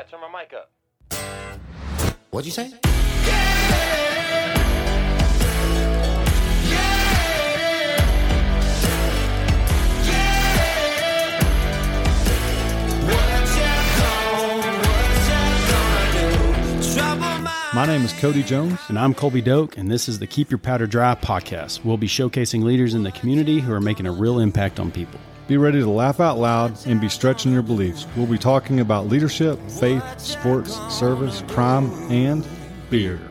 Yeah, turn my mic up. What'd you say? My name is Cody Jones. And I'm Colby Doak, and this is the Keep Your Powder Dry podcast. We'll be showcasing leaders in the community who are making a real impact on people. Be ready to laugh out loud and be stretching your beliefs. We'll be talking about leadership, faith, sports, service, crime, and beer.